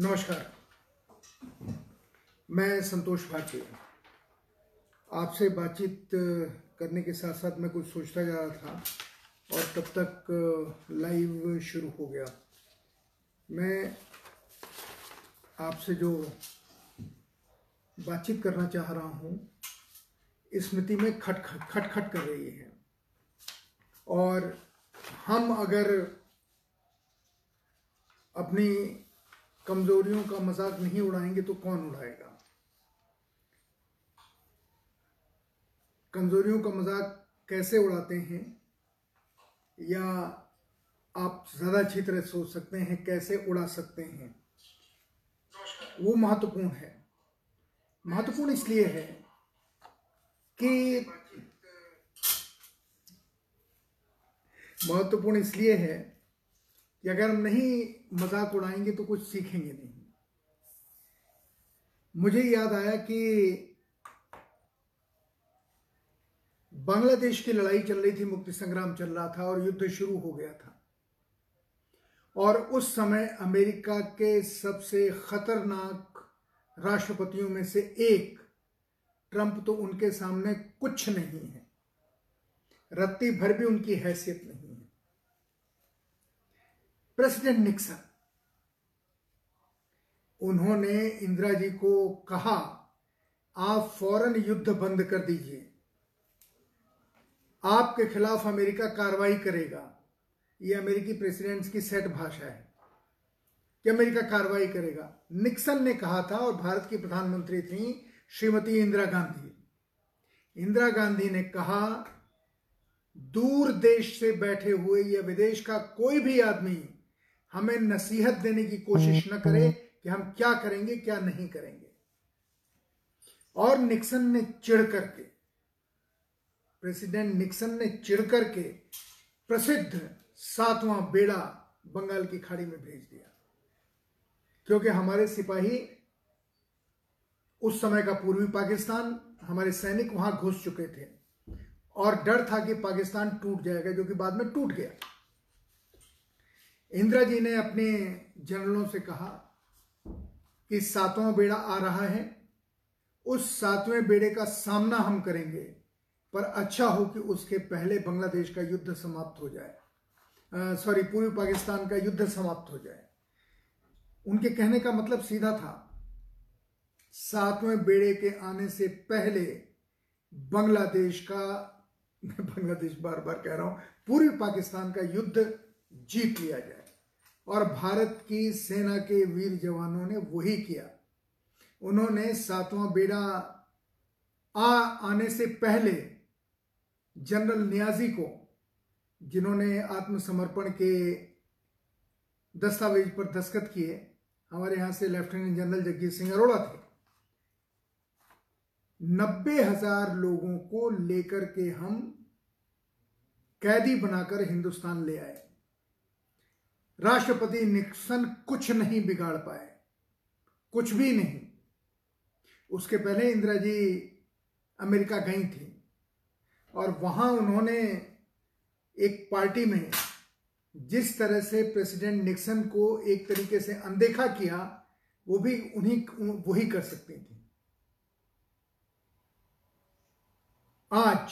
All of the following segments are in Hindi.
नमस्कार। मैं संतोष भारती आपसे बातचीत करने के साथ साथ मैं कुछ सोचता जा रहा था और तब तक लाइव शुरू हो गया। मैं आपसे जो बातचीत करना चाह रहा हूँ स्मृति में खट खट खट खट कर रही है। और हम अगर अपनी कमजोरियों का मज़ाक नहीं उड़ाएँगे तो कौन उड़ाएगा? कमजोरियों का मज़ाक कैसे उड़ाते हैं? या आप ज़्यादा अच्छी तरह सोच सकते हैं कैसे उड़ा सकते हैं? वो महत्वपूर्ण है। महत्वपूर्ण इसलिए है कि महत्वपूर्ण इसलिए है कि अगर हम नहीं मज़ाक उड़ाएँगे तो कुछ सीखेंगे नहीं। मुझे याद आया कि बांग्लादेश की लड़ाई चल रही थी, मुक्ति संग्राम चल रहा था और युद्ध शुरू हो गया था। और उस समय अमेरिका के सबसे खतरनाक राष्ट्रपतियों में से एक ट्रंप तो उनके सामने कुछ नहीं है। रत्ती भर भी उनकी हैसियत नहीं प्रेसिडेंट निक्सन। उन्होंने इंदिरा जी को कहा, आप फ़ौरन युद्ध बंद कर दीजिए। आपके खिलाफ अमेरिका कार्रवाई करेगा। ये अमेरिकी प्रेसिडेंट की सेट भाषा है कि अमेरिका कार्रवाई करेगा। निक्सन ने कहा था और भारत की प्रधानमंत्री थी श्रीमती इंदिरा गांधी। इंदिरा गांधी ने कहा, दूर देश से बैठे हुए या विदेश का कोई भी आदमी हमें नसीहत देने की कोशिश न करे कि हम क्या करेंगे क्या नहीं करेंगे। और निक्सन ने चिढ़ करके प्रेसिडेंट निक्सन ने चिढ़ करके प्रसिद्ध सातवां बेड़ा बंगाल की खाड़ी में भेज दिया। क्योंकि हमारे सिपाही उस समय का पूर्वी पाकिस्तान हमारे सैनिक वहाँ घुस चुके थे। और डर था कि पाकिस्तान टूट जाएगा जो कि बाद में टूट गया। इंदिरा जी ने अपने जनरलों से कहा कि सातवां बेड़ा आ रहा है। उस सातवें बेड़े का सामना हम करेंगे, पर अच्छा हो कि उसके पहले बांग्लादेश का युद्ध समाप्त हो जाए। सॉरी, पूर्वी पाकिस्तान का युद्ध समाप्त हो जाए। उनके कहने का मतलब सीधा था, सातवें बेड़े के आने से पहले बांग्लादेश का, मैं बांग्लादेश बार बार कह रहा हूँ, पूर्वी पाकिस्तान का युद्ध जीत लिया जाए। और भारत की सेना के वीर जवानों ने वही किया। उन्होंने सातवां बेड़ा आ आने से पहले जनरल न्याजी को, जिन्होंने आत्मसमर्पण के दस्तावेज़ पर दस्तखत किए, हमारे यहाँ से लेफ्टिनेंट जनरल जगजीत सिंह अरोड़ा थे, नब्बे हज़ार लोगों को लेकर के हम कैदी बनाकर हिंदुस्तान ले आए। राष्ट्रपति निक्सन कुछ नहीं बिगाड़ पाए। कुछ भी नहीं। उसके पहले इंदिरा जी अमेरिका गई थी और वहाँ उन्होंने एक पार्टी में जिस तरह से प्रेसिडेंट निक्सन को एक तरीके से अनदेखा किया, वो भी उन्हीं वही कर सकती थी। आज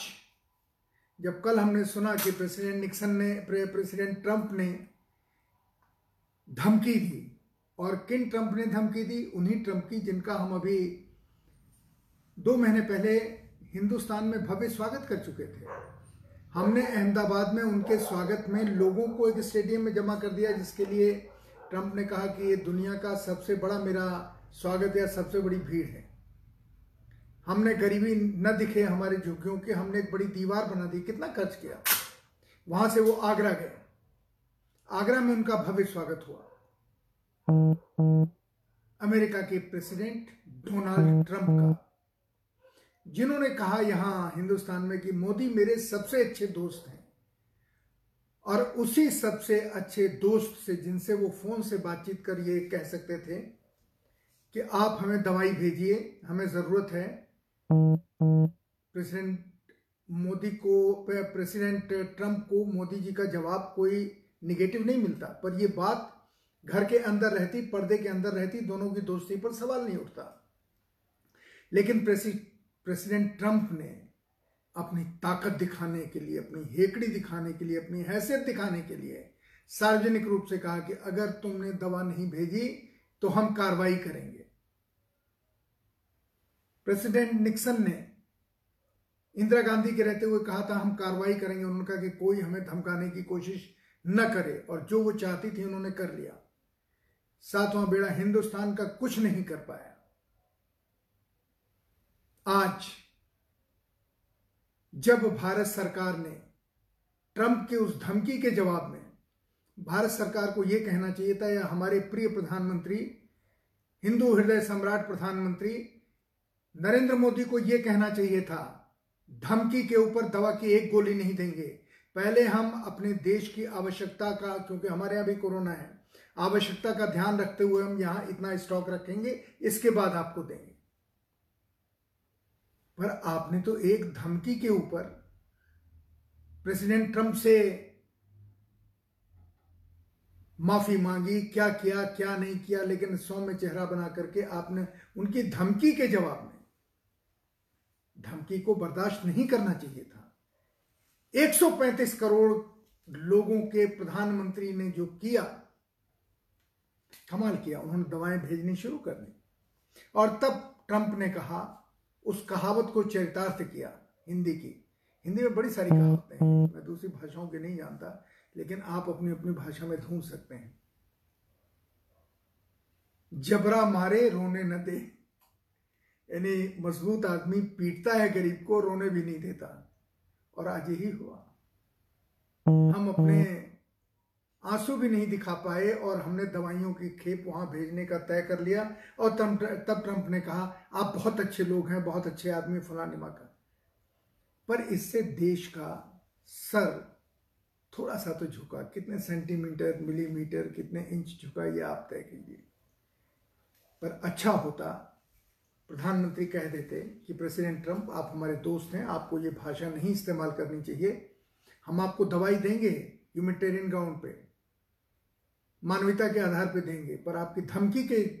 जब कल हमने सुना कि प्रेसिडेंट निक्सन ने प्रेसिडेंट ट्रंप ने धमकी दी। और किन ट्रंप ने धमकी दी? उन्हीं ट्रंप की, जिनका हम अभी दो महीने पहले हिंदुस्तान में भव्य स्वागत कर चुके थे। हमने अहमदाबाद में उनके स्वागत में लोगों को एक स्टेडियम में जमा कर दिया, जिसके लिए ट्रंप ने कहा कि ये दुनिया का सबसे बड़ा मेरा स्वागत या सबसे बड़ी भीड़ है। हमने गरीबी न दिखे हमारे झुग्गियों के, हमने एक बड़ी दीवार बना दी। कितना खर्च किया? वहाँ से वो आगरा गए। आगरा में उनका भव्य स्वागत हुआ। अमेरिका के प्रेसिडेंट डोनाल्ड ट्रंप का। जिन्होंने कहा यहाँ हिंदुस्तान में कि मोदी मेरे सबसे अच्छे दोस्त हैं और उसी सबसे अच्छे दोस्त से जिनसे वो फ़ोन से बातचीत कर ये कह सकते थे कि आप हमें दवाई भेजिए, हमें ज़रूरत है। प्रेसिडेंट मोदी को, प्रेसिडेंट ट्रंप को मोदी जी का जवाब कोई निगेटिव नहीं मिलता, पर यह बात घर के अंदर रहती, पर्दे के अंदर रहती, दोनों की दोस्ती पर सवाल नहीं उठता। लेकिन प्रेसिडेंट ट्रंप ने अपनी ताकत दिखाने के लिए, अपनी हेकड़ी दिखाने के लिए, अपनी हैसियत दिखाने के लिए सार्वजनिक रूप से कहा कि अगर तुमने दवा नहीं भेजी तो हम कार्रवाई करेंगे। प्रेसिडेंट निक्सन ने इंदिरा गांधी के रहते हुए कहा था, हम कार्रवाई करेंगे। उन्होंने कहा कि कोई हमें धमकाने की कोशिश न करे, और जो वो चाहती थी उन्होंने कर लिया। सातवां बेड़ा हिंदुस्तान का कुछ नहीं कर पाया। आज, जब भारत सरकार ने ट्रंप के उस धमकी के जवाब में, भारत सरकार को यह कहना चाहिए था, या हमारे प्रिय प्रधानमंत्री, हिंदू हृदय सम्राट प्रधानमंत्री नरेंद्र मोदी को यह कहना चाहिए था, धमकी के ऊपर दवा की एक गोली नहीं देंगे। पहले हम अपने देश की आवश्यकता का, क्योंकि हमारे यहाँ भी कोरोना है, आवश्यकता का ध्यान रखते हुए हम यहाँ इतना स्टॉक रखेंगे, इसके बाद आपको देंगे। पर आपने तो एक धमकी के ऊपर प्रेसिडेंट ट्रंप से माफ़ी मांगी, क्या किया, क्या नहीं किया, लेकिन सौम्य चेहरा बना करके आपने उनकी धमकी के जवाब में, धमकी को बर्दाश्त नहीं करना चाहिए था। 135 करोड़ लोगों के प्रधानमंत्री ने जो किया कमाल किया, उन्होंने दवाएँ भेजनी शुरू कर दी। और तब ट्रंप ने कहा, उस कहावत को चरितार्थ किया, हिंदी की। हिंदी में बड़ी सारी कहावतें हैं, मैं दूसरी भाषाओं के नहीं जानता, लेकिन आप अपनी अपनी भाषा में ढूंढ सकते हैं। जबरा मारे, रोने न दे। यानी मज़बूत आदमी पीटता है गरीब को, रोने भी नहीं देता। और आज यही हुआ। हम अपने आँसू भी नहीं दिखा पाए और हमने दवाइयों की खेप वहाँ भेजने का तय कर लिया और तब तब ट्रंप ने कहा आप बहुत अच्छे लोग हैं बहुत अच्छे आदमी फलानिमा का। पर इससे देश का सर थोड़ा सा तो झुका। कितने सेंटीमीटर मिलीमीटर कितने इंच झुका ये आप तय कीजिए। पर अच्छा होता प्रधानमंत्री कह देते कि, प्रेसिडेंट ट्रंप, आप हमारे दोस्त हैं, आपको ये भाषा नहीं इस्तेमाल करनी चाहिए। हम आपको दवाई देंगे ह्यूमिटेरियन ग्राउंड पे। मानवता के आधार पे देंगे, पर आपकी धमकी के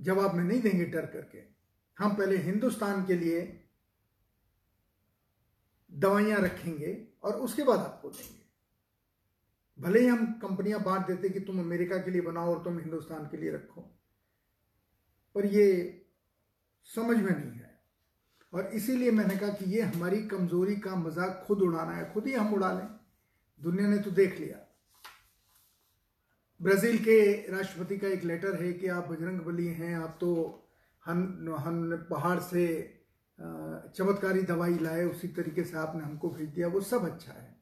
जवाब में नहीं देंगे डर करके। हम पहले हिंदुस्तान के लिए दवाइयाँ रखेंगे और उसके बाद आपको देंगे। भले ही हम कंपनियाँ बांट देते कि तुम अमेरिका के लिए बनाओ और तुम हिंदुस्तान के लिए रखो, पर ये समझ में नहीं है और इसीलिए मैंने कहा कि ये हमारी कमज़ोरी का मज़ाक खुद उड़ाना है, खुद ही हम उड़ा लें। दुनिया ने तो देख लिया। ब्राज़ील के राष्ट्रपति का एक लेटर है कि आप बजरंग बली हैं, आप तो हम हम पहाड़ से चमत्कारी दवाई लाए, उसी तरीके से आपने हमको भेज दिया, वो सब अच्छा है।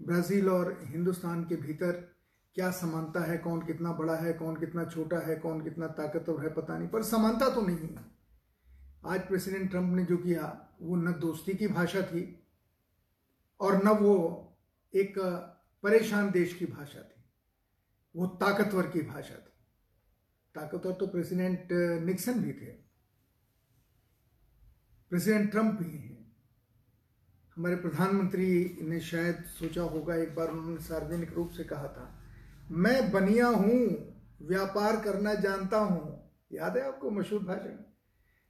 ब्राज़ील और हिंदुस्तान के भीतर क्या समानता है, कौन कितना बड़ा है, कौन कितना छोटा है, कौन कितना ताकतवर है, पता नहीं, पर समानता तो नहीं है। आज प्रेसिडेंट ट्रंप ने जो किया, वो न दोस्ती की भाषा थी और न वो एक परेशान देश की भाषा थी, वो ताकतवर की भाषा थी। ताकतवर तो प्रेसिडेंट निक्सन भी थे, प्रेसिडेंट ट्रंप भी हैं। हमारे प्रधानमंत्री ने शायद सोचा होगा, एक बार उन्होंने सार्वजनिक रूप से कहा था मैं बनिया हूँ, व्यापार करना जानता हूँ। याद है आपको मशहूर भाषण?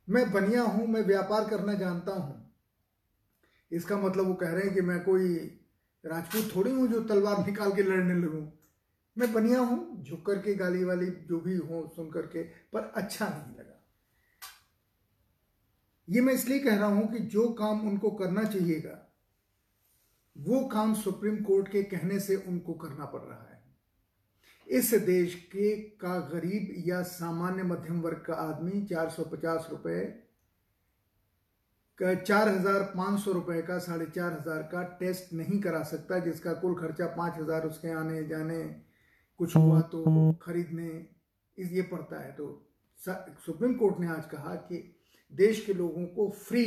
मैं बनिया हूँ, मैं व्यापार करना जानता हूँ। इसका मतलब वो कह रहे हैं कि मैं कोई राजपूत थोड़ी हूँ जो तलवार निकाल के लड़ने लगूं। मैं बनिया हूँ झुक करके गाली वाली जो भी हो सुन करके पर अच्छा नहीं लगा। ये मैं इसलिए कह रहा हूँ कि जो काम उनको करना चाहिएगा, वो काम सुप्रीम कोर्ट के कहने से उनको करना पड़ रहा है। इस देश के का गरीब या सामान्य मध्यम वर्ग का आदमी 450 रुपए चार हज़ार पाँच सौ रुपए का साढ़े चार हज़ार का टेस्ट नहीं करा सकता, जिसका कुल खर्चा पाँच हज़ार उसके आने जाने, कुछ हुआ तो खरीदने, इस, ये पड़ता है। तो सुप्रीम कोर्ट ने आज कहा कि देश के लोगों को फ्री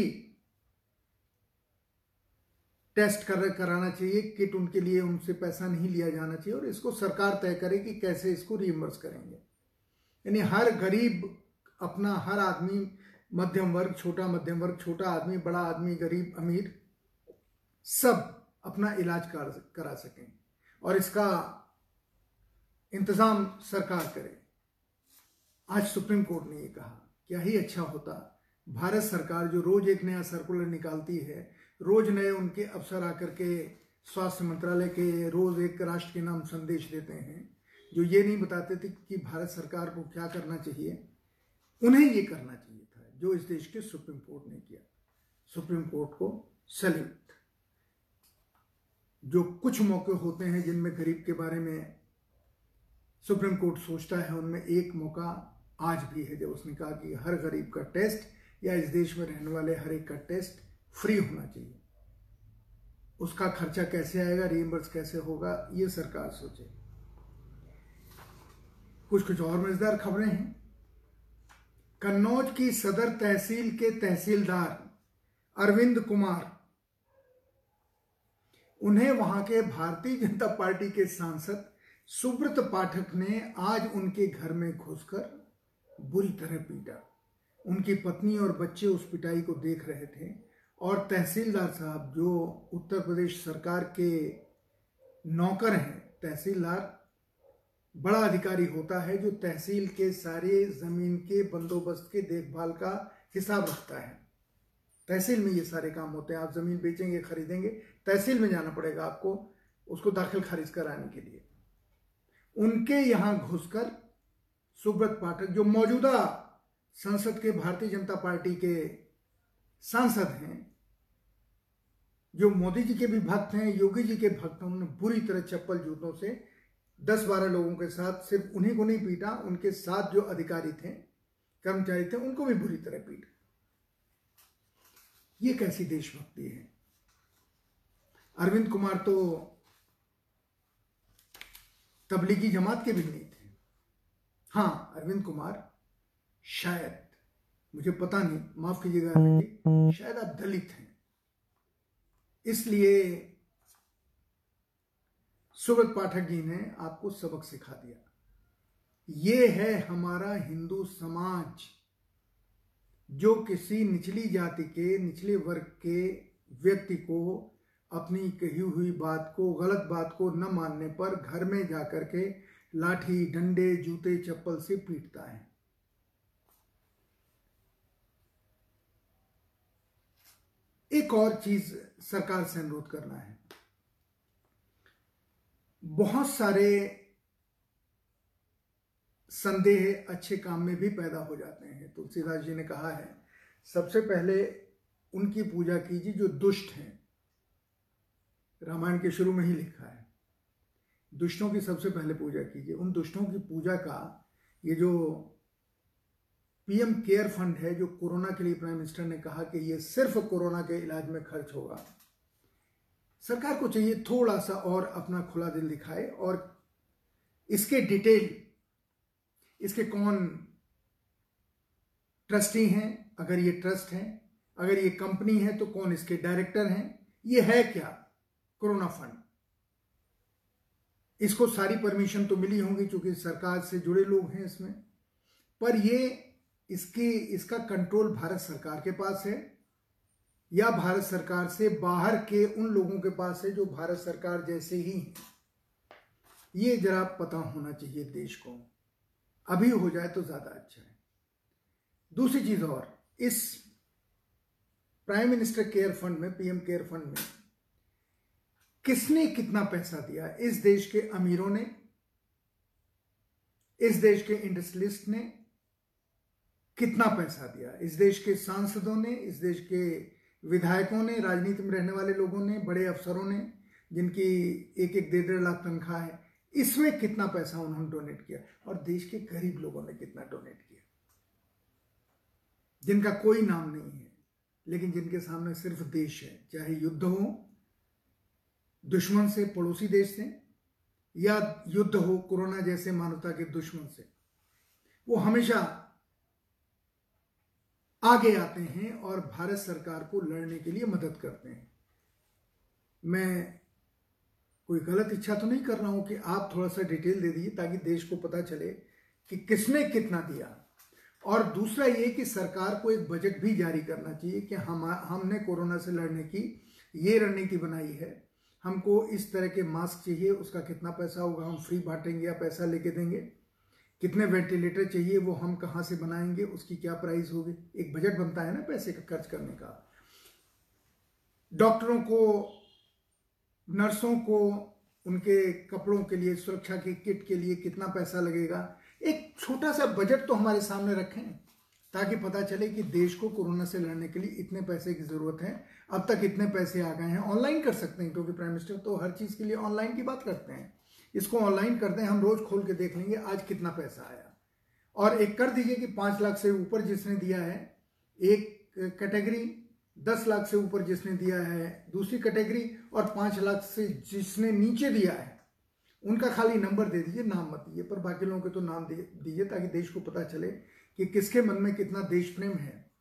टेस्ट कर कराना चाहिए, किट उनके लिए, उनसे पैसा नहीं लिया जाना चाहिए और इसको सरकार तय करे कि कैसे इसको रिइम्बर्स करेंगे। यानी हर गरीब अपना, हर आदमी, मध्यम वर्ग, छोटा, मध्यम वर्ग, छोटा आदमी, बड़ा आदमी, गरीब, अमीर, सब अपना इलाज कर, करा सकें और इसका इंतज़ाम सरकार करे। आज सुप्रीम कोर्ट ने ये कहा, क्या ही अच्छा होता। भारत सरकार जो रोज एक नया सर्कुलर निकालती है रोज नए उनके अफसर आकर के स्वास्थ्य मंत्रालय के रोज एक राष्ट्र के नाम संदेश देते हैं, जो ये नहीं बताते थे कि भारत सरकार को क्या करना चाहिए। उन्हें ये करना चाहिए था, जो इस देश के सुप्रीम कोर्ट ने किया। सुप्रीम कोर्ट को सल्यूट जो कुछ मौके होते हैं जिनमें गरीब के बारे में सुप्रीम कोर्ट सोचता है, उनमें एक मौका आज भी है, जब उसने कहा कि हर गरीब का टेस्ट या इस देश में रहने वाले हर एक का टेस्ट फ्री होना चाहिए। उसका खर्चा कैसे आएगा रिइम्बर्स कैसे होगा, ये सरकार सोचे। कुछ कुछ और मज़ेदार खबरें हैं। कन्नौज की सदर तहसील के तहसीलदार अरविंद कुमार, उन्हें वहाँ के भारतीय जनता पार्टी के सांसद सुब्रत पाठक ने आज उनके घर में घुसकर बुरी तरह पीटा। उनकी पत्नी और बच्चे उस पिटाई को देख रहे थे। और तहसीलदार साहब जो उत्तर प्रदेश सरकार के नौकर हैं, तहसीलदार, बड़ा अधिकारी होता है जो तहसील के सारे ज़मीन के बंदोबस्त के देखभाल का हिसाब रखता है। तहसील में ये सारे काम होते हैं, आप ज़मीन बेचेंगे, खरीदेंगे, तहसील में जाना पड़ेगा आपको उसको दाखिल खारिज कराने के लिए। उनके यहाँ घुसकर सुब्रत पाठक, जो मौजूदा संसद के भारतीय जनता पार्टी के सांसद हैं जो मोदी जी के भी भक्त हैं, योगी जी के भक्त हैं, उन्होंने बुरी तरह चप्पल जूतों से दस बारह लोगों के साथ सिर्फ़ उन्हीं को नहीं पीटा, उनके साथ जो अधिकारी थे, कर्मचारी थे, उनको भी बुरी तरह पीटा। ये कैसी देशभक्ति है? अरविंद कुमार तो तबलीगी जमात के भी नहीं थे। हाँ अरविंद कुमार शायद, मुझे पता नहीं, माफ़ कीजिएगा, शायद आप दलित हैं। इसलिए सुब्रत पाठक जी ने आपको सबक सिखा दिया। ये है हमारा हिंदू समाज जो किसी निचली जाति के, निचले वर्ग के व्यक्ति को अपनी कही हुई बात को, गलत बात को न मानने पर घर में जाकर के लाठी, डंडे, जूते, चप्पल से पीटता है। एक और चीज़ सरकार से अनुरोध करना है। बहुत सारे संदेह अच्छे काम में भी पैदा हो जाते हैं। तुलसीदास जी ने कहा है, सबसे पहले उनकी पूजा कीजिए जो दुष्ट हैं। रामायण के शुरू में ही लिखा है, दुष्टों की सबसे पहले पूजा कीजिए। उन दुष्टों की पूजा का ये जो पीएम केयर फंड है, जो कोरोना के लिए प्राइम मिनिस्टर ने कहा कि ये सिर्फ़ कोरोना के इलाज में खर्च होगा। सरकार को चाहिए थोड़ा सा और अपना खुला दिल दिखाए और इसके डिटेल, इसके कौन ट्रस्टी हैं, अगर ये ट्रस्ट है, अगर ये कंपनी है तो कौन इसके डायरेक्टर हैं, ये है क्या कोरोना फंड? इसको सारी परमिशन तो मिली होंगी क्योंकि सरकार से जुड़े लोग हैं इसमें। पर ये इसकी, इसका कंट्रोल भारत सरकार के पास है, या भारत सरकार से बाहर के उन लोगों के पास है जो भारत सरकार जैसे ही ये जरा पता होना चाहिए देश को। अभी हो जाए तो ज़्यादा अच्छा है। दूसरी चीज़ और, इस प्राइम मिनिस्टर केयर फंड में पीएम केयर फंड में किसने कितना पैसा दिया? इस देश के अमीरों ने? इस देश के इंडस्ट्रियलिस्ट ने? कितना पैसा दिया? इस देश के सांसदों ने, इस देश के विधायकों ने, राजनीति में रहने वाले लोगों ने, बड़े अफसरों ने, जिनकी एक एक डेढ़ डेढ़ लाख तनख्वाह है, इसमें कितना पैसा उन्होंने डोनेट किया? और देश के गरीब लोगों ने कितना डोनेट किया? जिनका कोई नाम नहीं है, लेकिन जिनके सामने सिर्फ़ देश है, चाहे युद्ध हो, दुश्मन से पड़ोसी देश से, या युद्ध हो, कोरोना जैसे मानवता के दुश्मन से, वो हमेशा आगे आते हैं और भारत सरकार को लड़ने के लिए मदद करते हैं। मैं कोई गलत इच्छा तो नहीं कर रहा हूँ कि आप थोड़ा सा डिटेल दे दीजिए ताकि देश को पता चले कि किसने कितना दिया। और दूसरा ये कि सरकार को एक बजट भी जारी करना चाहिए कि हम, हमने कोरोना से लड़ने की ये रणनीति बनाई है। हमको इस तरह के मास्क चाहिए, उसका कितना पैसा होगा, हम फ्री बांटेंगे या पैसा लेके देंगे। कितने वेंटिलेटर चाहिए, वो हम कहाँ से बनाएँगे, उसकी क्या प्राइस होगी? एक बजट बनता है ना पैसे का खर्च करने का। डॉक्टरों को, नर्सों को, उनके कपड़ों के लिए, सुरक्षा की किट के लिए कितना पैसा लगेगा? एक छोटा सा बजट तो हमारे सामने रखें, ताकि पता चले कि देश को कोरोना से लड़ने के लिए इतने पैसे की ज़रूरत है। अब तक इतने पैसे आ गए हैं, ऑनलाइन कर सकते हैं, क्योंकि प्राइम मिनिस्टर तो हर चीज़ के लिए ऑनलाइन की बात करते हैं। इसको ऑनलाइन कर दें हम रोज़ खोल के देख लेंगे आज कितना पैसा आया। और एक कर दीजिए कि पाँच लाख से ऊपर जिसने दिया है, एक कैटेगरी दस लाख से ऊपर जिसने दिया है, दूसरी कैटेगरी और पाँच लाख से जिसने नीचे दिया है, उनका खाली नंबर दे दीजिए, नाम मत दीजिए, पर बाकी लोगों के तो नाम दे, दीजिए ताकि देश को पता चले कि किसके मन में कितना देश प्रेम है।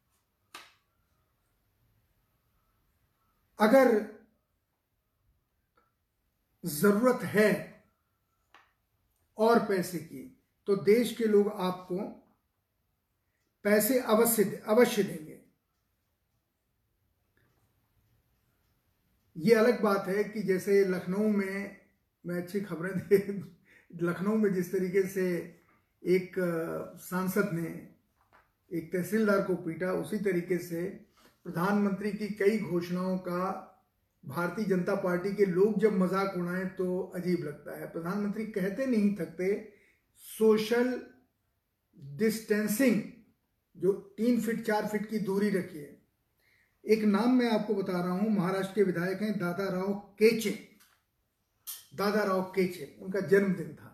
अगर ज़रूरत है और पैसे की तो देश के लोग आपको पैसे अवश्य अवश्य देंगे। ये अलग बात है कि जैसे लखनऊ में, मैं अच्छी खबरें दे, लखनऊ में जिस तरीके से एक सांसद ने एक तहसीलदार को पीटा, उसी तरीके से प्रधानमंत्री की कई घोषणाओं का भारतीय जनता पार्टी के लोग जब मज़ाक उड़ाएँ तो अजीब लगता है। प्रधानमंत्री कहते नहीं थकते, सोशल डिस्टेंसिंग, जो तीन फीट, चार फीट की दूरी रखिए एक नाम मैं आपको बता रहा हूँ, महाराष्ट्र के विधायक हैं दादा राव केचे। दादा राव केचे, उनका जन्मदिन था।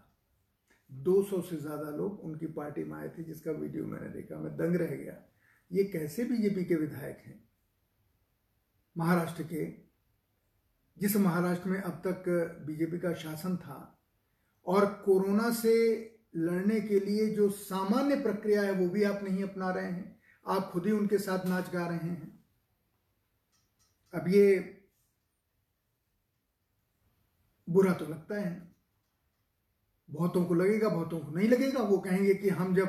200 से ज़्यादा लोग उनकी पार्टी में आए थे, जिसका वीडियो मैंने देखा, मैं दंग रह गया। ये कैसे बीजेपी के विधायक हैं? महाराष्ट्र के जिस महाराष्ट्र में अब तक बीजेपी का शासन था और कोरोना से लड़ने के लिए जो सामान्य प्रक्रिया है वो भी आप नहीं अपना रहे हैं, आप खुद ही उनके साथ नाच गा रहे हैं। अब ये बुरा तो लगता है। बहुतों को लगेगा, बहुतों को नहीं लगेगा। वो कहेंगे कि हम जब,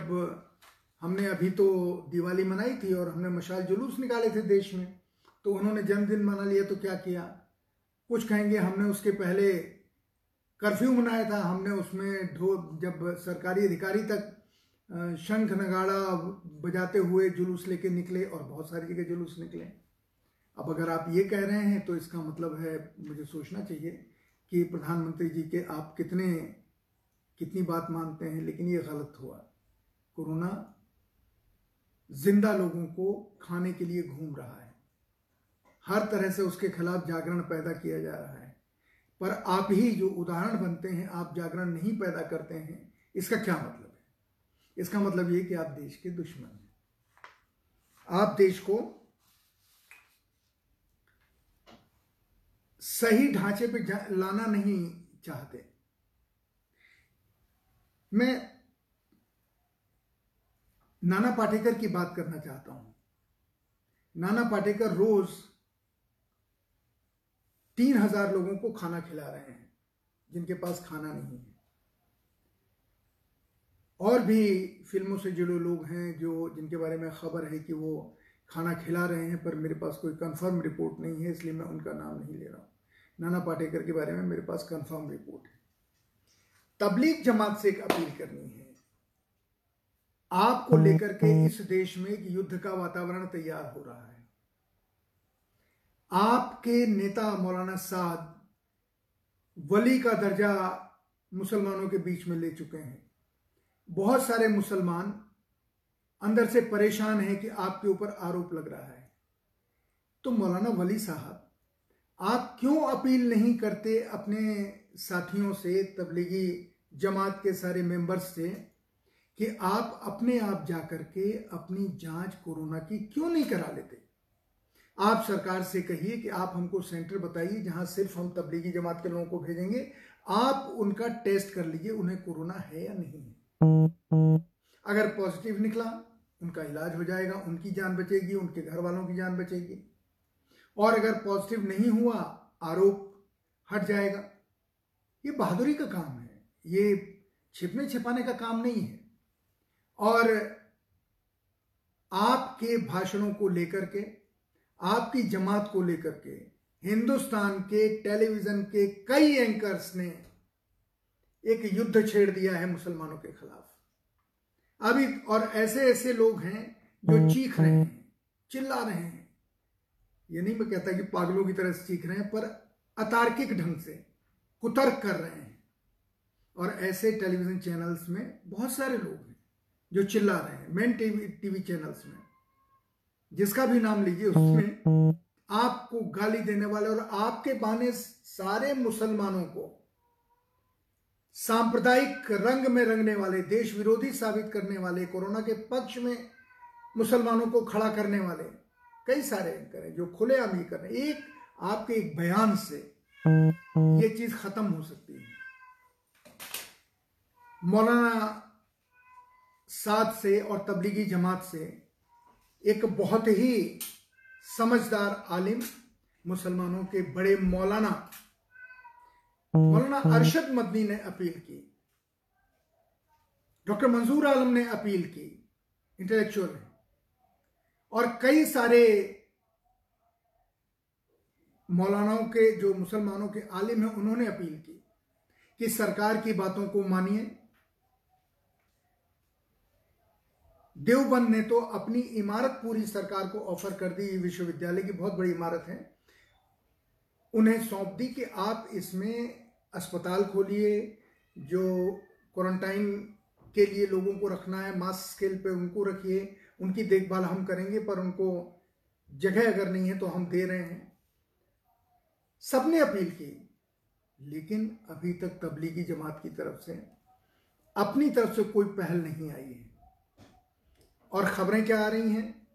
हमने अभी तो दिवाली मनाई थी और हमने मशाल जुलूस निकाले थे देश में तो उन्होंने जन्मदिन मना लिया तो क्या किया? कुछ कहेंगे, हमने उसके पहले कर्फ्यू मनाया था, हमने उसमें ढो, जब सरकारी अधिकारी तक शंख नगाड़ा बजाते हुए जुलूस लेके निकले और बहुत सारी जगह जुलूस निकले। अब अगर आप ये कह रहे हैं तो इसका मतलब है, मुझे सोचना चाहिए कि प्रधानमंत्री जी के आप कितने, कितनी बात मानते हैं, लेकिन ये गलत हुआ। कोरोना ज़िंदा लोगों को खाने के लिए घूम रहा है। हर तरह से उसके खिलाफ जागरण पैदा किया जा रहा है। पर आप ही जो उदाहरण बनते हैं, आप जागरण नहीं पैदा करते हैं, इसका क्या मतलब है? इसका मतलब ये कि आप देश के दुश्मन हैं। आप देश को सही ढांचे पे लाना नहीं चाहते। मैं नाना पाटेकर की बात करना चाहता हूँ। नाना पाटेकर रोज तीन हज़ार लोगों को खाना खिला रहे हैं, जिनके पास खाना नहीं है। और भी फ़िल्मों से जुड़े लोग हैं जो, जिनके बारे में खबर है कि वो खाना खिला रहे हैं, पर मेरे पास कोई कंफर्म रिपोर्ट नहीं है, इसलिए मैं उनका नाम नहीं ले रहा हूँ। नाना पाटेकर के बारे में मेरे पास कंफर्म रिपोर्ट है। तबलीग जमात से एक अपील करनी है। आपको लेकर के इस देश में युद्ध का वातावरण तैयार हो रहा है। आपके नेता मौलाना साद वली का दर्जा मुसलमानों के बीच में ले चुके हैं। बहुत सारे मुसलमान अंदर से परेशान हैं कि आपके ऊपर आरोप लग रहा है। तो मौलाना वली साहब, आप क्यों अपील नहीं करते अपने साथियों से, तबलीगी जमात के सारे मेंबर्स से, कि आप अपने आप जाकर के अपनी जाँच कोरोना की क्यों नहीं करा लेते? आप सरकार से कहिए कि आप हमको सेंटर बताइए जहाँ सिर्फ़ हम तबलीगी जमात के लोगों को भेजेंगे। आप उनका टेस्ट कर लीजिए, उन्हें कोरोना है या नहीं है। अगर पॉजिटिव निकला, उनका इलाज हो जाएगा, उनकी जान बचेगी, उनके घर वालों की जान बचेगी। और अगर पॉजिटिव नहीं हुआ, आरोप हट जाएगा। ये बहादुरी का काम है। ये छिपने छिपाने का काम नहीं है। और आपके भाषणों को लेकर के आपकी जमात को लेकर के हिंदुस्तान के टेलीविज़न के कई एंकर्स ने एक युद्ध छेड़ दिया है मुसलमानों के खिलाफ। अभी और ऐसे ऐसे लोग हैं जो चीख रहे हैं चिल्ला रहे हैं। ये नहीं मैं कहता कि पागलों की तरह से चीख रहे हैं पर अतार्किक ढंग से कुतर्क कर रहे हैं। और ऐसे टेलीविज़न चैनल्स में बहुत सारे लोग हैं जो चिल्ला रहे हैं मेन टीवी टीवी चैनल्स में। जिसका भी नाम लीजिए, उसमें आपको गाली देने वाले और आपके बहाने सारे मुसलमानों को सांप्रदायिक रंग में रंगने वाले देश विरोधी साबित करने वाले, कोरोना के पक्ष में मुसलमानों को खड़ा करने वाले, कई सारे एंकर हैं जो खुले आम ही कर रहे एक, आपके एक बयान से ये चीज़ खत्म हो सकती है। मौलाना साथ से और तबलीगी जमात से एक बहुत ही समझदार आलिम मुसलमानों के बड़े मौलाना मौलाना अरशद मदनी ने अपील की। डॉक्टर मंजूर आलम ने अपील की इंटेलेक्चुअल ने और कई सारे मौलानाओं के जो मुसलमानों के आलिम हैं उन्होंने अपील की कि सरकार की बातों को मानिए देवबंद ने तो अपनी इमारत पूरी सरकार को ऑफ़र कर दी, विश्वविद्यालय की बहुत बड़ी इमारत है। उन्हें सौंप दी कि आप इसमें अस्पताल खोलिए, जो क्वारंटाइन के लिए लोगों को रखना है मास स्केल पे उनको रखिए, उनकी देखभाल हम करेंगे, पर उनको जगह अगर नहीं है तो हम दे रहे हैं। सबने अपील की, लेकिन अभी तक तबलीगी जमात की तरफ़ से अपनी तरफ़ से कोई पहल नहीं आई है। और खबरें क्या आ रही हैं?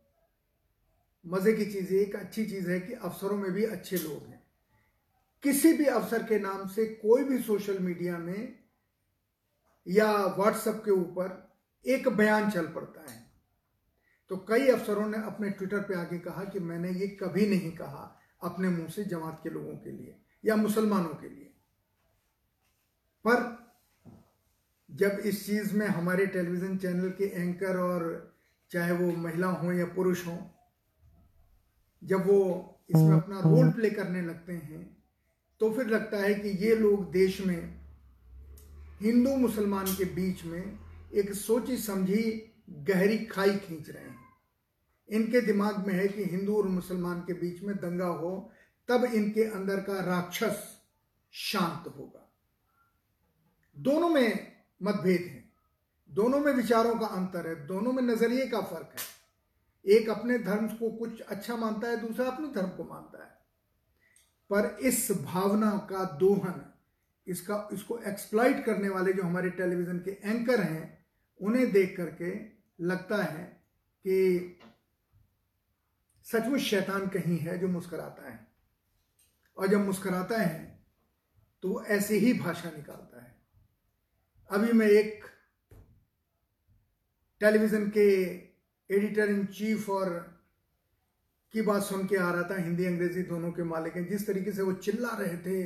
मज़े की चीज़ एक अच्छी चीज़ है कि अफसरों में भी अच्छे लोग हैं। किसी भी अफसर के नाम से कोई भी सोशल मीडिया में या व्हाट्सएप के ऊपर एक बयान चल पड़ता है। तो कई अफसरों ने अपने ट्विटर पे आके कहा कि मैंने ये कभी नहीं कहा अपने मुँह से जमात के लोगों के लिए या मुसलमानों के लिए। पर जब इस चीज़ में हमारे टेलीविज़न चैनल के एंकर और चाहे वो महिला हो या पुरुष हो जब वो इसमें अपना रोल प्ले करने लगते हैं तो फिर लगता है कि ये लोग देश में हिंदू मुसलमान के बीच में एक सोची समझी गहरी खाई खींच रहे हैं। इनके दिमाग में है कि हिंदू और मुसलमान के बीच में दंगा हो तब इनके अंदर का राक्षस शांत होगा। दोनों में मतभेद है। दोनों में विचारों का अंतर है, दोनों में नज़रिए का फ़र्क है। एक अपने धर्म को कुछ अच्छा मानता है, दूसरा अपने धर्म को मानता है। पर इस भावना का दोहन, इसका, इसको एक्सप्लाइट करने वाले जो हमारे टेलीविज़न के एंकर हैं, उन्हें देख करके लगता है कि सचमुच शैतान कहीं है जो मुस्कराता है। और जब मुस्कराता है तो वो ऐसी ही भाषा निकालता है। अभी मैं एक टेलीविज़न के एडिटर इन चीफ और की बात सुन के आ रहा था, हिंदी, अंग्रेज़ी दोनों के मालिक हैं। जिस तरीके से वो चिल्ला रहे थे,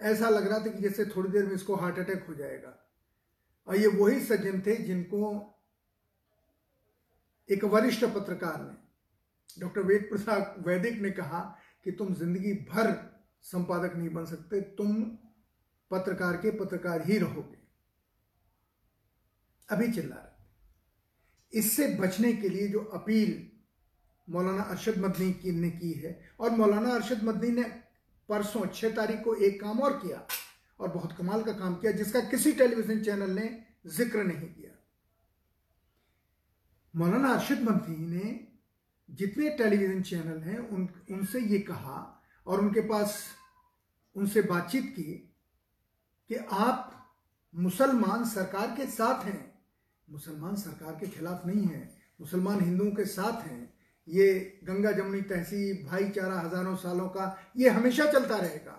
ऐसा लग रहा था कि जैसे थोड़ी देर में इसको हार्ट अटैक हो जाएगा। और ये वही सज्जन थे जिनको एक वरिष्ठ पत्रकार ने, डॉक्टर वेद प्रसाद वैदिक ने कहा कि तुम ज़िंदगी भर संपादक नहीं बन सकते, तुम पत्रकार के पत्रकार ही रहोगे। अभी चिल्ला रहे। इससे बचने के लिए जो अपील मौलाना अरशद मदनी की ने की है, और मौलाना अरशद मदनी ने परसों छह तारीख को एक काम और किया, और बहुत कमाल का काम किया, जिसका किसी टेलीविज़न चैनल ने ज़िक्र नहीं किया। मौलाना अरशद मदनी ने जितने टेलीविज़न चैनल हैं, उन उनसे ये कहा, और उनके पास उनसे बातचीत की कि आप मुसलमान सरकार के साथ हैं। मुसलमान सरकार के खिलाफ नहीं है, मुसलमान हिंदुओं के साथ हैं। ये गंगा जमुनी तहसीब, भाईचारा हज़ारों सालों का, ये हमेशा चलता रहेगा।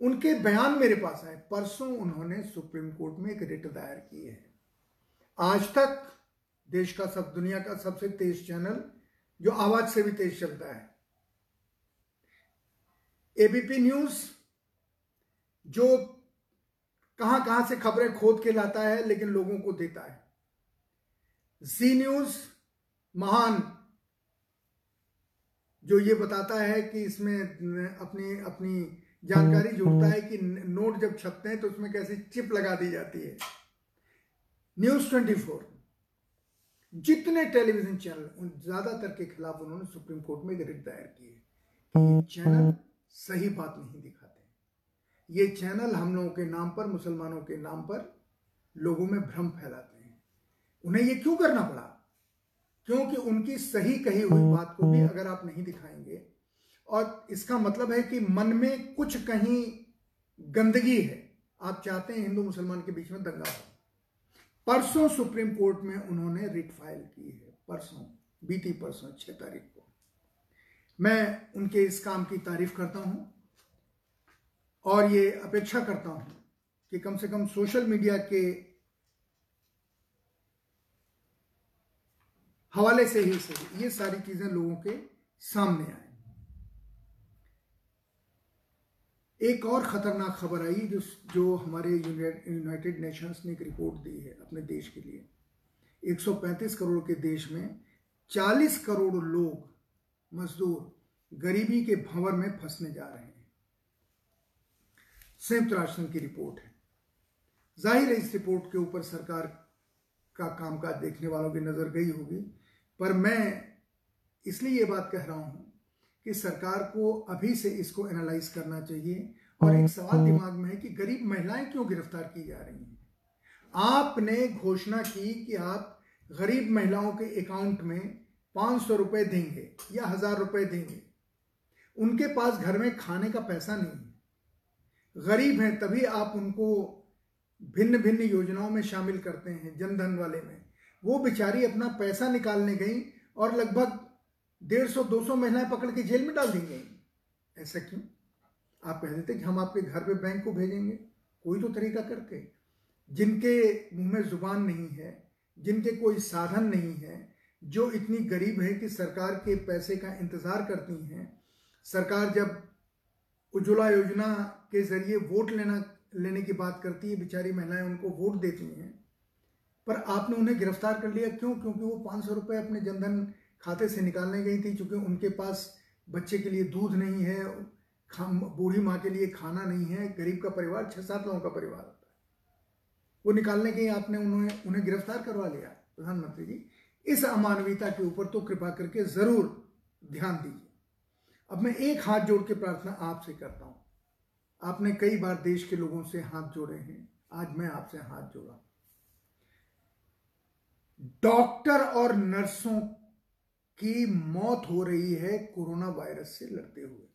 उनके बयान मेरे पास आए, परसों उन्होंने सुप्रीम कोर्ट में एक रिट दायर की है। आज तक देश का सब, दुनिया का सबसे तेज चैनल, जो आवाज़ से भी तेज चलता है। एबीपी न्यूज़, जो कहाँ कहाँ से खबरें खोद के लाता है लेकिन लोगों को देता है। जी न्यूज़ महान जो ये बताता है कि इसमें अपनी अपनी जानकारी जोड़ता है कि नोट जब छपते हैं तो उसमें कैसे चिप लगा दी जाती है। न्यूज़ 24 जितने टेलीविज़न चैनल उन ज़्यादातर के खिलाफ उन्होंने सुप्रीम कोर्ट में रिट दायर की है कि ये चैनल सही बात नहीं दिखाते ये चैनल हम लोगों के नाम पर, मुसलमानों के नाम पर लोगों में भ्रम फैलाते हैं। उन्हें ये क्यों करना पड़ा? क्योंकि उनकी सही कही हुई बात को भी अगर आप नहीं दिखाएँगे, और इसका मतलब है कि मन में कुछ कहीं गंदगी है। आप चाहते हैं हिंदू मुसलमान के बीच में दंगा हो। परसों सुप्रीम कोर्ट में उन्होंने रिट फ़ाइल की है, परसों, बीती परसों, छह तारीख को। मैं उनके इस काम की तारीफ़ करता हूँ। और ये अपेक्षा करता हूँ कि कम से कम सोशल मीडिया के हवाले से ही सही, ये सारी चीज़ें लोगों के सामने आए। एक और ख़तरनाक खबर आई जो जो हमारे यूनाइटेड नेशंस ने एक रिपोर्ट दी है अपने देश के लिए। 135 करोड़ के देश में 40 करोड़ लोग मजदूर गरीबी के भंवर में फंसने जा रहे हैं। संयुक्त राष्ट्र की रिपोर्ट है। ज़ाहिर है इस रिपोर्ट के ऊपर सरकार का कामकाज देखने वालों की नज़र गई होगी पर मैं इसलिए ये बात कह रहा हूँ कि सरकार को अभी से इसको एनालाइज करना चाहिए और एक सवाल दिमाग में है कि गरीब महिलाएँ क्यों गिरफ़्तार की जा रही हैं? आपने घोषणा की कि आप गरीब महिलाओं के अकाउंट में पाँच सौ रुपए देंगे या हज़ार रुपए देंगे। उनके पास घर में खाने का पैसा नहीं है। गरीब हैं, तभी आप उनको भिन्न भिन्न योजनाओं में शामिल करते हैं, जनधन वाले में। वो बेचारी अपना पैसा निकालने गई और लगभग डेढ़ सौ, दो सौ महिलाएँ पकड़ के जेल में डाल दी गई। ऐसा क्यों? आप कह देते कि हम आपके घर पे बैंक को भेजेंगे। कोई तो तरीका करके। जिनके मुँह में ज़ुबान नहीं है, जिनके कोई साधन नहीं है, जो इतनी गरीब है कि सरकार के पैसे का इंतज़ार करती हैं। सरकार जब उज्ज्वला योजना के ज़रिए वोट लेना, लेने की बात करती है, बेचारी महिलाएँ उनको वोट देती हैं, पर आपने उन्हें गिरफ़्तार कर लिया क्यों? क्योंकि वो पाँच सौ रुपये अपने जनधन खाते से निकालने गई थी क्योंकि उनके पास बच्चे के लिए दूध नहीं है बूढ़ी माँ के लिए खाना नहीं है, गरीब का परिवार, छह सात लोगों का परिवार होता है। वो निकालने के आपने उन्होंने उन्हें गिरफ़्तार करवा लिया, प्रधानमंत्री जी। इस अमानवीयता के ऊपर तो कृपा करके ज़रूर ध्यान दीजिए। अब मैं एक हाथ जोड़ के प्रार्थना आपसे करता हूँ। आपने कई बार देश के लोगों से हाथ जोड़े हैं। आज मैं आपसे हाथ जोड़ा। डॉक्टर और नर्सों की मौत हो रही है कोरोना वायरस से लड़ते हुए।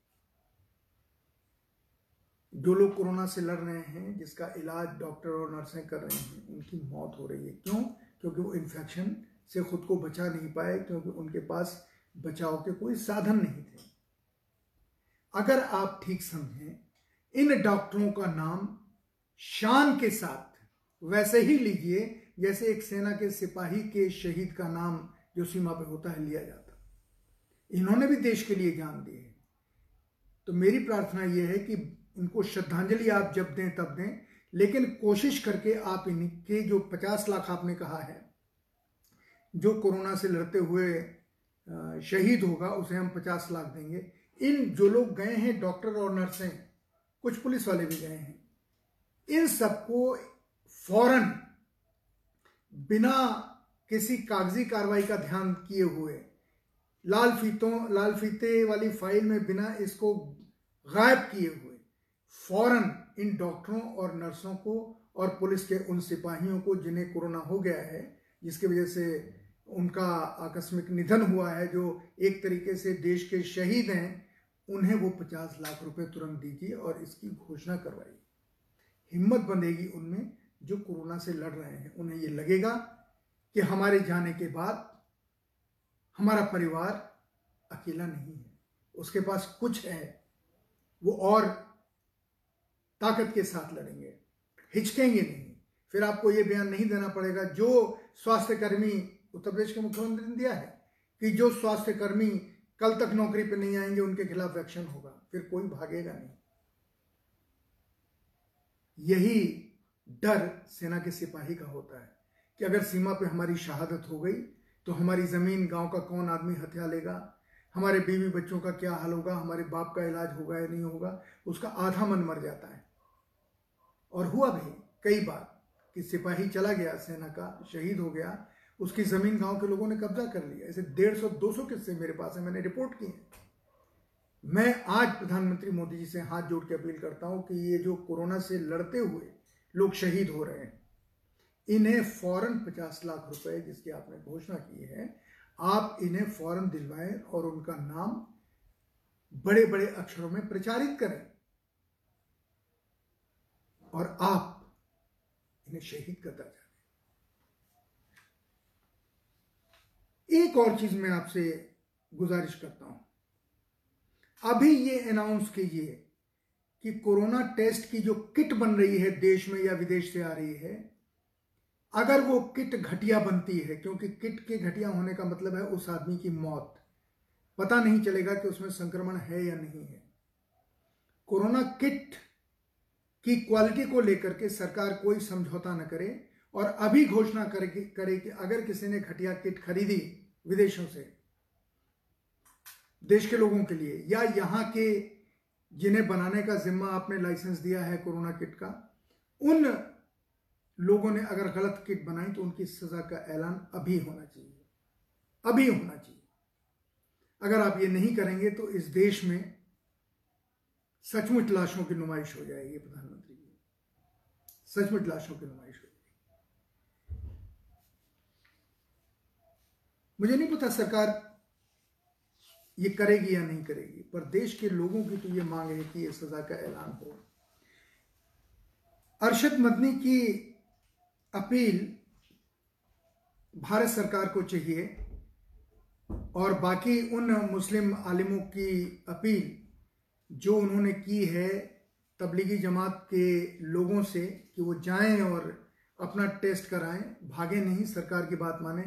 जो लोग कोरोना से लड़ रहे हैं, जिसका इलाज डॉक्टर और नर्सें कर रहे हैं, उनकी मौत हो रही है। क्यों? क्योंकि वो इन्फेक्शन से खुद को बचा नहीं पाए, क्योंकि उनके पास बचाव के कोई साधन नहीं थे। अगर आप ठीक समझें इन डॉक्टरों का नाम शान के साथ वैसे ही लीजिए, जैसे एक सेना के सिपाही के शहीद का नाम जो सीमा पर होता है, लिया जाता। इन्होंने भी देश के लिए जान दी है। तो मेरी प्रार्थना यह है कि उनको श्रद्धांजलि आप जब दें, तब दें। लेकिन कोशिश करके आप इनके जो पचास लाख आपने कहा है, जो कोरोना से लड़ते हुए शहीद होगा, उसे हम पचास लाख देंगे। इन जो लोग गए हैं, डॉक्टर और नर्सें कुछ पुलिस वाले भी गए हैं। इन सबको फ़ौरन बिना किसी कागज़ी कार्रवाई का ध्यान किए हुए लाल फीतों, लाल फीते वाली फ़ाइल में बिना इसको गायब किए हुए फ़ौरन इन डॉक्टरों और नर्सों को और पुलिस के उन सिपाहियों को, जिन्हें कोरोना हो गया है, जिसकी वजह से उनका आकस्मिक निधन हुआ है, जो एक तरीके से देश के शहीद हैं उन्हें वो पचास लाख रुपए तुरंत दीजिए और इसकी घोषणा करवाइए। हिम्मत बंधेगी उनमें जो कोरोना से लड़ रहे हैं। उन्हें ये लगेगा कि हमारे जाने के बाद हमारा परिवार अकेला नहीं है। उसके पास कुछ है, वो और ताकत के साथ लड़ेंगे, हिचकेंगे नहीं। फिर आपको ये बयान नहीं देना पड़ेगा, जो स्वास्थ्यकर्मी, उत्तर प्रदेश के मुख्यमंत्री ने दिया है कि जो स्वास्थ्य कर्मी कल तक नौकरी पर नहीं आएँगे, उनके खिलाफ एक्शन होगा। फिर कोई भागेगा नहीं। यही डर सेना के सिपाही का होता है कि अगर सीमा पे हमारी शहादत हो गई तो हमारी ज़मीन, गाँव का कौन आदमी हथिया लेगा? हमारे बीवी बच्चों का क्या हाल होगा? हमारे बाप का इलाज होगा या नहीं होगा? उसका आधा मन मर जाता है। और हुआ भी कई बार कि सिपाही चला गया, सेना का शहीद हो गया उसकी ज़मीन गाँव के लोगों ने कब्जा कर लिया। ऐसे डेढ़ सौ, दो सौ किस्से मेरे पास है, मैंने रिपोर्ट किए है। मैं आज प्रधानमंत्री मोदी जी से हाथ जोड़ के अपील करता हूँ कि ये जो कोरोना से लड़ते हुए लोग शहीद हो रहे हैं, इन्हें फ़ौरन पचास लाख रुपए जिसकी आपने घोषणा की है, आप इन्हें फ़ौरन दिलवाएँ और उनका नाम बड़े बड़े अक्षरों में प्रचारित करें। और आप इन्हें शहीद का दर्जा दें एक और चीज़ मैं आपसे गुजारिश करता हूँ। अभी ये अनाउंस कीजिए कि कोरोना टेस्ट की जो किट बन रही है देश में या विदेश से आ रही है अगर वो किट घटिया बनती है क्योंकि किट के घटिया होने का मतलब है उस आदमी की मौत। पता नहीं चलेगा कि उसमें संक्रमण है या नहीं है। कोरोना किट की क्वालिटी को लेकर के सरकार कोई समझौता न करे और अभी घोषणा करे कि, अगर किसी ने घटिया किट खरीदी विदेशों से, देश के लोगों के लिए, या यहाँ के जिन्हें बनाने का जिम्मा आपने लाइसेंस दिया है कोरोना किट का, उन लोगों ने अगर गलत किट बनाई तो उनकी सजा का ऐलान अभी होना चाहिए। अभी होना चाहिए। अगर आप ये नहीं करेंगे तो इस देश में सचमुच लाशों की नुमाइश हो जाएगी प्रधानमंत्री जी। सचमुच लाशों की नुमाइश हो जाएगी मुझे नहीं पता सरकार ये करेगी या नहीं करेगी, पर देश के लोगों की तो ये मांग है कि ये सजा का ऐलान हो। अरशद मदनी की अपील भारत सरकार को चाहिए और बाकी उन मुस्लिम आलिमों की अपील जो उन्होंने की है तबलीगी जमात के लोगों से कि वो जाएँ और अपना टेस्ट कराएँ, भागे नहीं, सरकार की बात माने।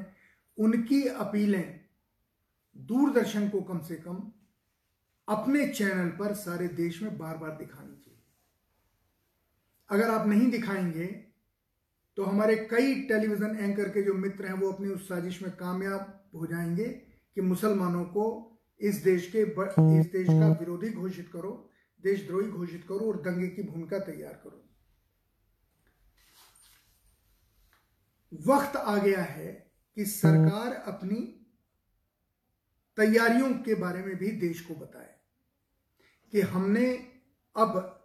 उनकी अपीलें दूरदर्शन को कम से कम अपने चैनल पर सारे देश में बार बार दिखानी चाहिए। अगर आप नहीं दिखाएँगे तो हमारे कई टेलीविज़न एंकर के जो मित्र हैं, वो अपनी उस साजिश में कामयाब हो जाएँगे कि मुसलमानों को इस देश के इस देश का विरोधी घोषित करो, देशद्रोही घोषित करो और दंगे की भूमिका तैयार करो। वक्त आ गया है कि सरकार अपनी तैयारियों के बारे में भी देश को बताए कि हमने अब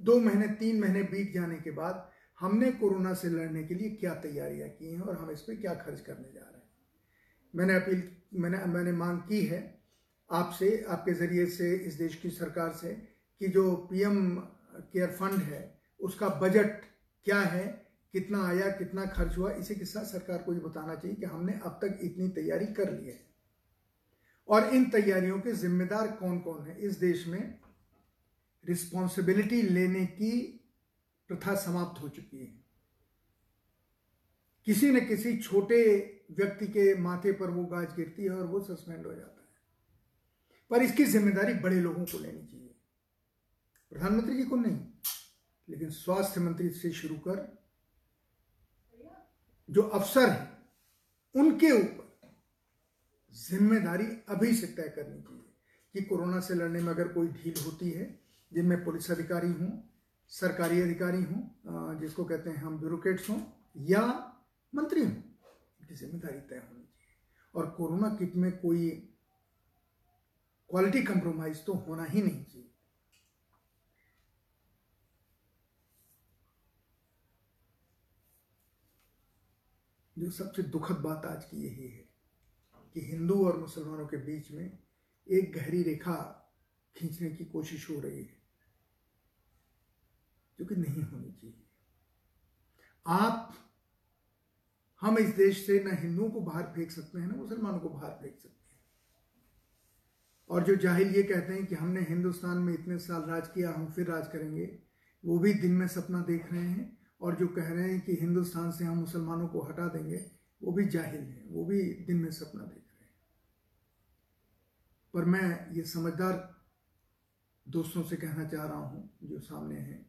दो महीने, तीन महीने बीत जाने के बाद हमने कोरोना से लड़ने के लिए क्या तैयारियाँ की हैं और हम इस पर क्या खर्च करने जा रहे हैं। मैंने अपील, मैंने मैंने मांग की है आपसे, आपके ज़रिए से, इस देश की सरकार से कि जो पीएम केयर फंड है, उसका बजट क्या है कितना आया, कितना खर्च हुआ, इसी के साथ सरकार को ये बताना चाहिए कि हमने अब तक इतनी तैयारी कर ली है। और इन तैयारियों के जिम्मेदार कौन कौन है? इस देश में रिस्पॉन्सिबिलिटी लेने की प्रथा समाप्त हो चुकी है। किसी न किसी छोटे व्यक्ति के माथे पर वो गाज गिरती है और वो सस्पेंड हो जाता है। पर इसकी ज़िम्मेदारी बड़े लोगों को लेनी चाहिए। प्रधानमंत्री जी को नहीं, लेकिन स्वास्थ्य मंत्री से शुरू कर जो अफसर हैं, उनके ऊपर ज़िम्मेदारी अभी से तय करनी चाहिए कि कोरोना से लड़ने में अगर कोई ढील होती है, जिनमें पुलिस अधिकारी हूँ, सरकारी अधिकारी हों जिसको कहते हैं हम ब्यूरोक्रेट्स हों, या मंत्री हों, उनकी ज़िम्मेदारी तय होनी चाहिए। और कोरोना किट में कोई क्वालिटी कंप्रोमाइज तो होना ही नहीं चाहिए। जो सबसे दुखद बात आज की यही है कि हिंदू और मुसलमानों के बीच में एक गहरी रेखा खींचने की कोशिश हो रही है, जो कि नहीं होनी चाहिए। आप, हम इस देश से न हिंदुओं को बाहर फेंक सकते हैं, ना मुसलमानों को बाहर फेंक सकते हैं। और जो जाहिल ये कहते हैं कि हमने हिंदुस्तान में इतने साल राज किया, हम फिर राज करेंगे, वो भी दिन में सपना देख रहे हैं और जो कह रहे हैं कि हिंदुस्तान से हम मुसलमानों को हटा देंगे, वो भी जाहिल हैं, वो भी दिन में सपना देख रहे हैं। पर मैं ये समझदार दोस्तों से कहना चाह रहा हूँ, जो सामने हैं,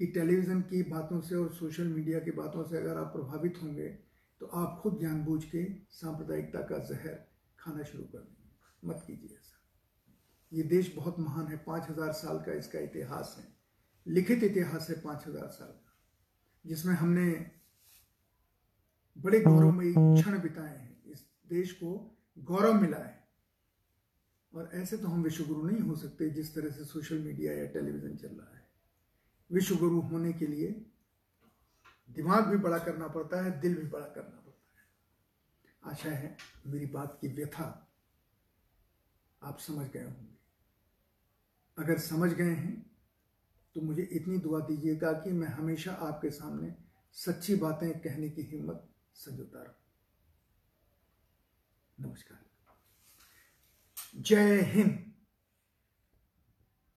कि टेलीविज़न की बातों से और सोशल मीडिया की बातों से अगर आप प्रभावित होंगे तो आप खुद जानबूझ के सांप्रदायिकता का जहर खाना शुरू कर देंगे। मत कीजिए ऐसा। ये देश बहुत महान है, पाँच हज़ार साल का इसका इतिहास है। लिखित इतिहास है पाँच हज़ार साल जिसमें हमने बड़े गौरवमयी क्षण बिताए हैं। इस देश को गौरव मिला है। और ऐसे तो हम विश्वगुरु नहीं हो सकते जिस तरह से सोशल मीडिया या टेलीविज़न चल रहा है। विश्वगुरु होने के लिए दिमाग भी बड़ा करना पड़ता है दिल भी बड़ा करना पड़ता है। आशा है मेरी बात की व्यथा आप समझ गए होंगे। अगर समझ गए हैं तो मुझे इतनी दुआ दीजिएगा कि मैं हमेशा आपके सामने सच्ची बातें कहने की हिम्मत संजोता रहूँ। नमस्कार। जय हिंद।